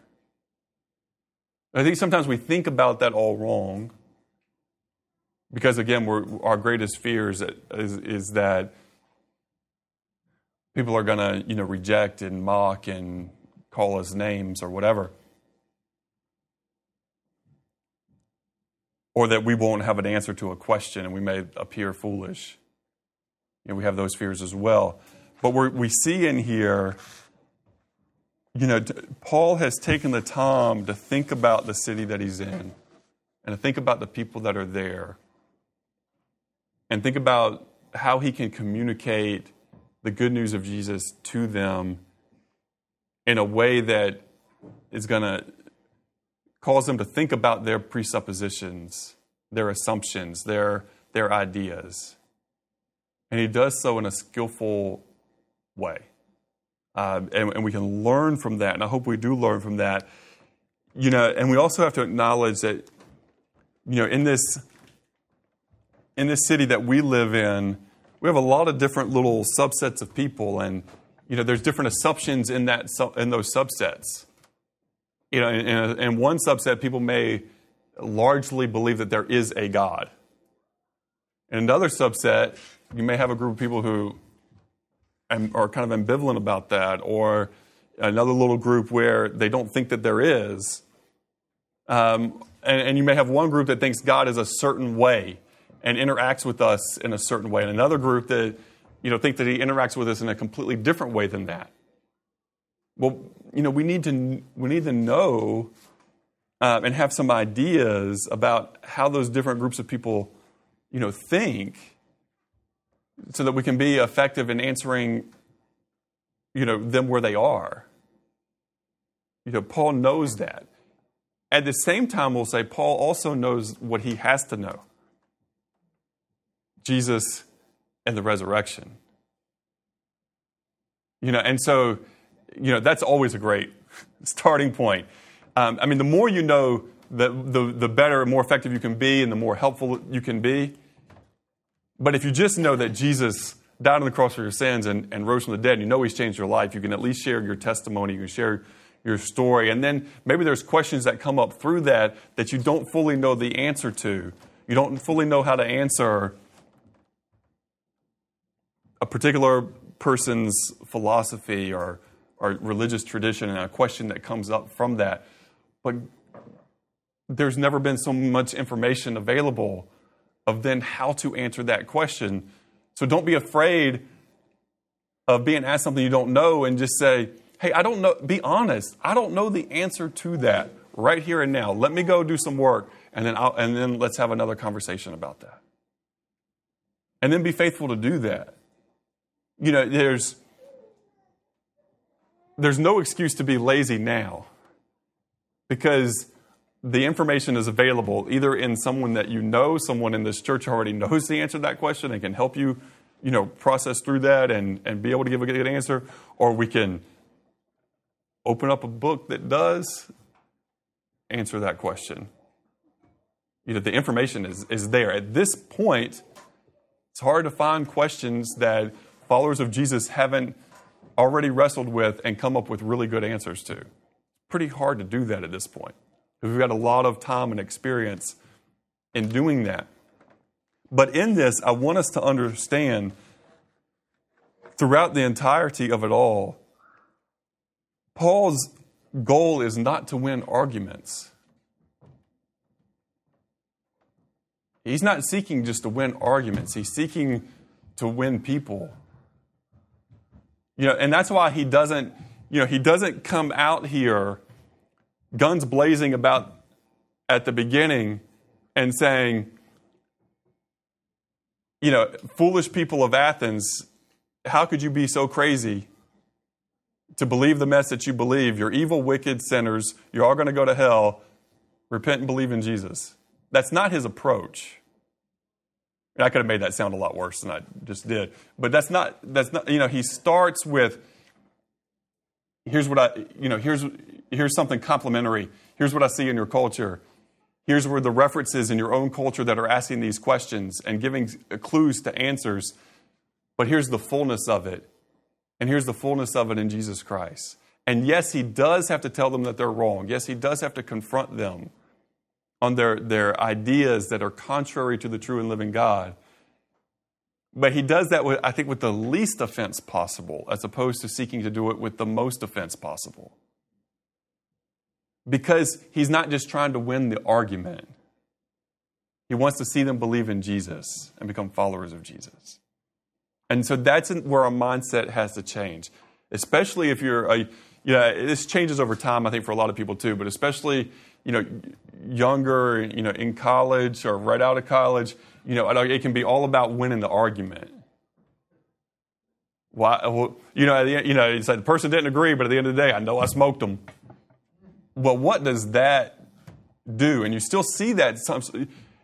I think sometimes we think about that all wrong because, again, our greatest fear is, is, is that people are going to you know, reject and mock and call us names or whatever. Or that we won't have an answer to a question and we may appear foolish. You know, we have those fears as well. But we see in here, you know, Paul has taken the time to think about the city that he's in and to think about the people that are there and think about how he can communicate the good news of Jesus to them in a way that is going to cause them to think about their presuppositions, their assumptions, their, their ideas. And he does so in a skillful way. Uh, and, and we can learn from that, and I hope we do learn from that. You know, and we also have to acknowledge that, you know, in this in this city that we live in, we have a lot of different little subsets of people, and you know, there's different assumptions in that in those subsets. You know, in, in one subset, people may largely believe that there is a God. In another subset, you may have a group of people who are kind of ambivalent about that, or another little group where they don't think that there is. Um, and, and, you may have one group that thinks God is a certain way and interacts with us in a certain way, and another group that you know think that He interacts with us in a completely different way than that. Well, you know, we need to we need to know uh, and have some ideas about how those different groups of people, you know, think so that we can be effective in answering you know them where they are. You know paul knows that. At the same time we'll say paul also knows what he has to know. Jesus and the resurrection. You know and so you know that's always a great starting point. Um, i mean the more you know the, the, the better more effective you can be and the more helpful you can be but if you just know that Jesus died on the cross for your sins and, and rose from the dead, and you know He's changed your life, you can at least share your testimony, you can share your story. And then maybe there's questions that come up through that that you don't fully know the answer to. You don't fully know how to answer a particular person's philosophy or, or religious tradition and a question that comes up from that. But there's never been so much information available of then how to answer that question. So don't be afraid of being asked something you don't know and just say, hey, I don't know, be honest. I don't know the answer to that right here and now. Let me go do some work and then, I'll, and then let's have another conversation about that. And then be faithful to do that. You know, there's, there's no excuse to be lazy now because the information is available either in someone that you know, someone in this church already knows the answer to that question and can help you, you know, process through that and, and be able to give a good answer, or we can open up a book that does answer that question. You know, the information is, is there. At this point, it's hard to find questions that followers of Jesus haven't already wrestled with and come up with really good answers to. Pretty hard to do that at this point. We've got a lot of time and experience in doing that. But in this, I want us to understand throughout the entirety of it all, Paul's goal is not to win arguments. He's not seeking just to win arguments, he's seeking to win people. You know, and that's why he doesn't, you know, he doesn't come out here guns blazing about at the beginning and saying, you know, foolish people of Athens, how could you be so crazy to believe the mess that you believe? You're evil, wicked sinners. You're all going to go to hell. Repent and believe in Jesus. That's not his approach. I could have made that sound a lot worse than I just did. But that's not, that's not, you know, he starts with, here's what I, you know, here's, here's something complimentary. Here's what I see in your culture. Here's where the references in your own culture that are asking these questions and giving clues to answers. But here's the fullness of it. And here's the fullness of it in Jesus Christ. And yes, he does have to tell them that they're wrong. Yes, he does have to confront them on their, their ideas that are contrary to the true and living God. But he does that, with, I think, with the least offense possible, as opposed to seeking to do it with the most offense possible. Because he's not just trying to win the argument, he wants to see them believe in Jesus and become followers of Jesus. And so that's where our mindset has to change, especially if you're a, you know, this changes over time, I think, for a lot of people too, but especially, you know, younger, you know, in college or right out of college, you know, uh, it can be all about winning the argument. Why, well, you know, you know, it's like the person didn't agree, but at the end of the day, I know I smoked them. Well, what does that do? And you still see that,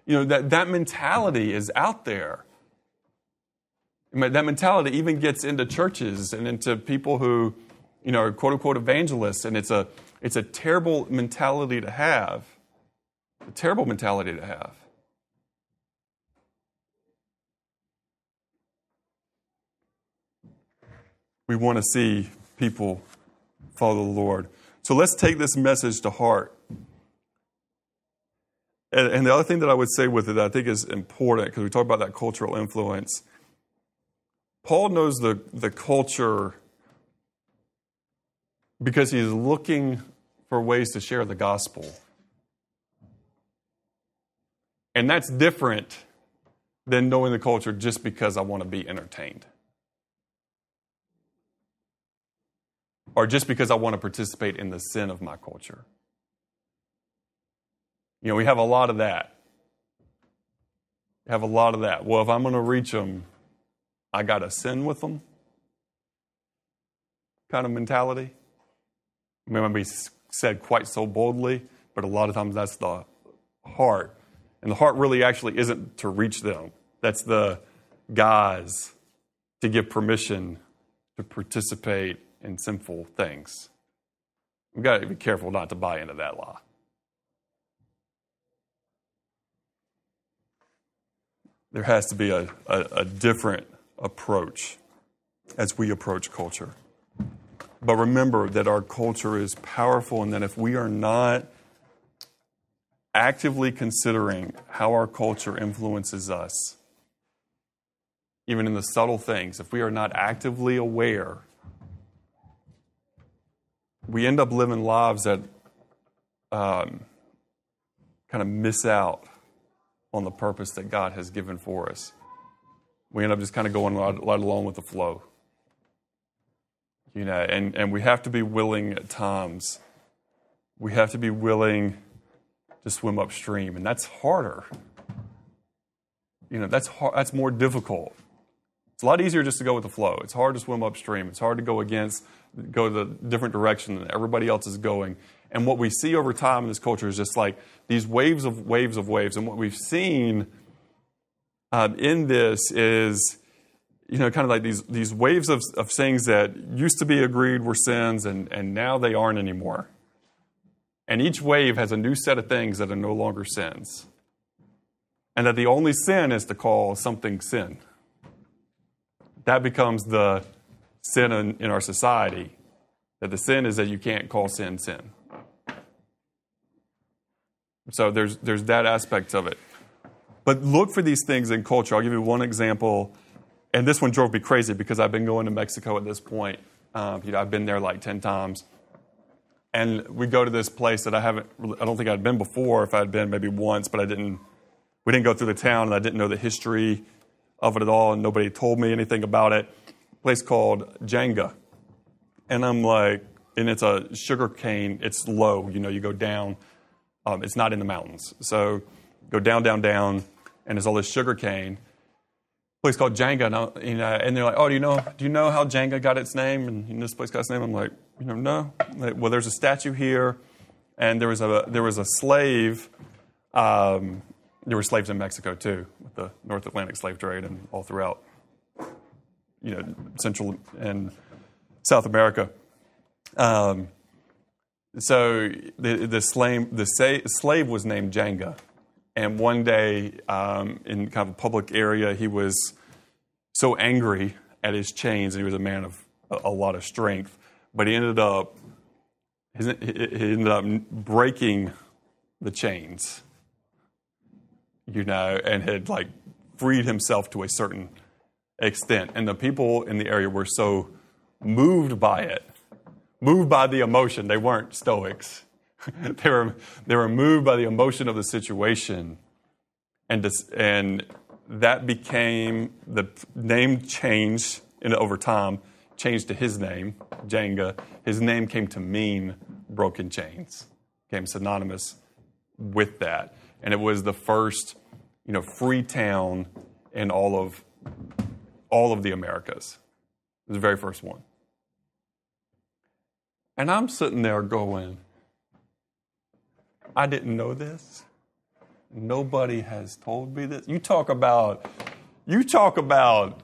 you know, that, that mentality is out there. That mentality even gets into churches and into people who, you know, are quote unquote evangelists, and it's a, it's a terrible mentality to have. A terrible mentality to have. We want to see people follow the Lord. So let's take this message to heart. And, and the other thing that I would say with it that I think is important, because we talk about that cultural influence, Paul knows the, the culture because he's looking for ways to share the gospel. And that's different than knowing the culture just because I want to be entertained. Or just because I want to participate in the sin of my culture. You know, we have a lot of that. We have a lot of that. Well, if I'm going to reach them, I got to sin with them kind of mentality. It may not be said quite so boldly, but a lot of times that's the heart. And the heart really actually isn't to reach them, that's the guise to give permission to participate in sinful things. We've got to be careful not to buy into that lie. There has to be a, a, a different approach as we approach culture. But remember that our culture is powerful and that if we are not actively considering how our culture influences us, even in the subtle things, if we are not actively aware we end up living lives that um, kind of miss out on the purpose that God has given for us. We end up just kind of going right, right along with the flow. You know, and, and we have to be willing at times. We have to be willing to swim upstream, and that's harder. You know, that's hard, that's more difficult. It's a lot easier just to go with the flow. It's hard to swim upstream. It's hard to go against go the different direction than everybody else is going. And what we see over time in this culture is just like these waves of waves of waves. And what we've seen um, in this is, you know, kind of like these, these waves of, of things that used to be agreed were sins and, and now they aren't anymore. And each wave has a new set of things that are no longer sins. And that the only sin is to call something sin. That becomes the sin in, in our society. That the sin is that you can't call sin sin. So there's, there's that aspect of it. But look for these things in culture. I'll give you one example. And this one drove me crazy because I've been going to Mexico at this point. Um, you know, I've been there like 10 times. And we go to this place that I haven't, I don't think I'd been before. If I'd been maybe once, but I didn't, we didn't go through the town and I didn't know the history of it at all. And nobody told me anything about it place called Yanga. And I'm like, and it's a sugar cane, it's low, you know, you go down, um, it's not in the mountains. So go down, down, down, and there's all this sugar cane. Place called Yanga, and, I, and they're like, "Oh, do you know? Do you know how Yanga got its name?" And this place got its name. I'm like, "You know, no." Like, well, there's a statue here, and there was a there was a slave. Um, there were slaves in Mexico too, with the North Atlantic slave trade and all throughout you know, Central and South America. Um, so the, the, slave, the slave was named Yanga. And one day um, in kind of a public area, he was so angry at his chains, and he was a man of a, a lot of strength, but he ended up he ended up breaking the chains, you know, and had like freed himself to a certain extent. And the people in the area were so moved by it, moved by the emotion. They weren't Stoics. they, were, they were moved by the emotion of the situation. And, and that became the name changed in, over time, changed to his name, Yanga. His name came to mean broken chains, became synonymous with that. And it was the first, you know, free town in all of all of the Americas. It was the very first one. And I'm sitting there going, I didn't know this. Nobody has told me this. You talk about, you talk about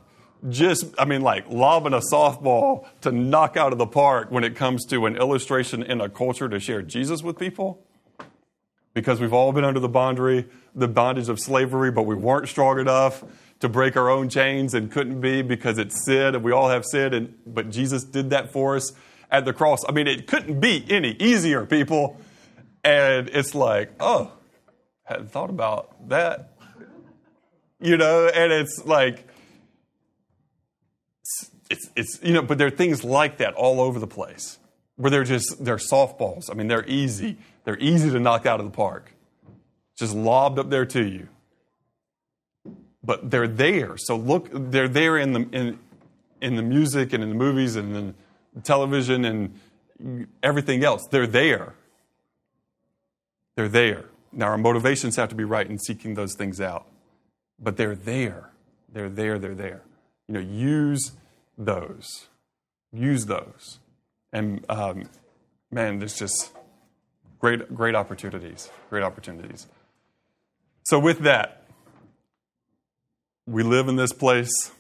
just, I mean, like lobbing a softball to knock out of the park when it comes to an illustration in a culture to share Jesus with people. Because we've all been under the the bondage of slavery, but we weren't strong enough to break our own chains and couldn't be because it's sin and we all have sin. And, but Jesus did that for us at the cross. I mean, it couldn't be any easier, people. And it's like, oh, hadn't thought about that. You know, and it's like, it's, it's, you know, but there are things like that all over the place where they're just, they're softballs. I mean, they're easy. They're easy to knock out of the park. Just lobbed up there to you. But they're there. So look, they're there in the, in, in the music and in the movies and in television and everything else. They're there. They're there. Now, our motivations have to be right in seeking those things out. But they're there. They're there. They're there. You know, use those. Use those. And um, man, there's just great, great opportunities. Great opportunities. So, with that, we live in this place,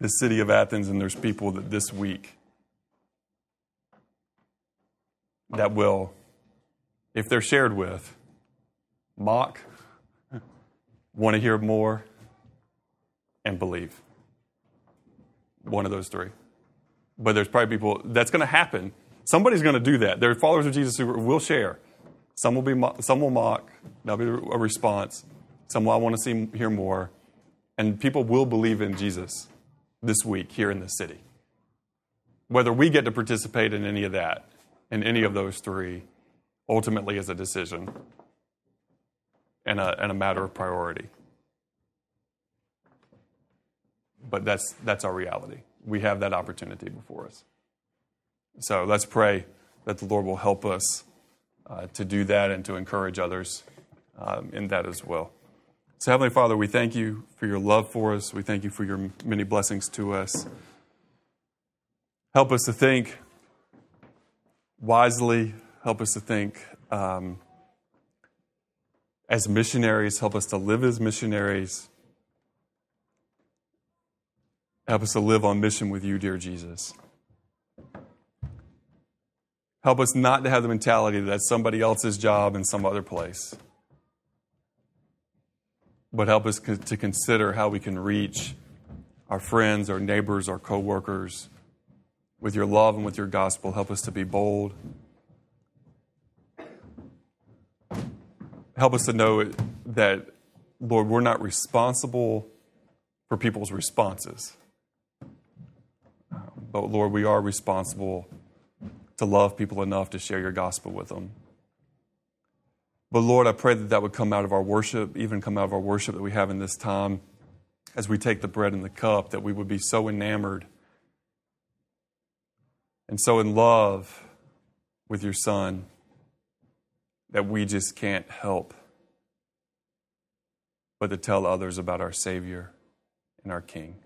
this city of Athens, and there's people that this week that will, if they're shared with, mock, want to hear more, and believe one of those three. But there's probably people that's going to happen. Somebody's going to do that. There are followers of Jesus who will share. Some will be some will mock. That'll be a response. Some will want to see hear more, and people will believe in Jesus this week here in the city. Whether we get to participate in any of that, in any of those three, ultimately is a decision and a, and a matter of priority but that's, that's our reality. We have that opportunity before us. So let's pray that the Lord will help us uh, to do that and to encourage others um, in that as well. So, Heavenly Father, we thank you for your love for us. We thank you for your many blessings to us. Help us to think wisely. Help us to think um, as missionaries. Help us to live as missionaries. Help us to live on mission with you, dear Jesus. Help us not to have the mentality that that's somebody else's job in some other place. But help us to consider how we can reach our friends, our neighbors, our coworkers with your love and with your gospel. Help us to be bold. Help us to know that, Lord, we're not responsible for people's responses. But Lord, we are responsible to love people enough to share your gospel with them. But Lord, I pray that that would come out of our worship, even come out of our worship that we have in this time as we take the bread and the cup, that we would be so enamored and so in love with your Son that we just can't help but to tell others about our Savior and our King.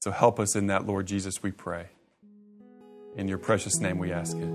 So help us in that, Lord Jesus, we pray. In your precious name we ask it.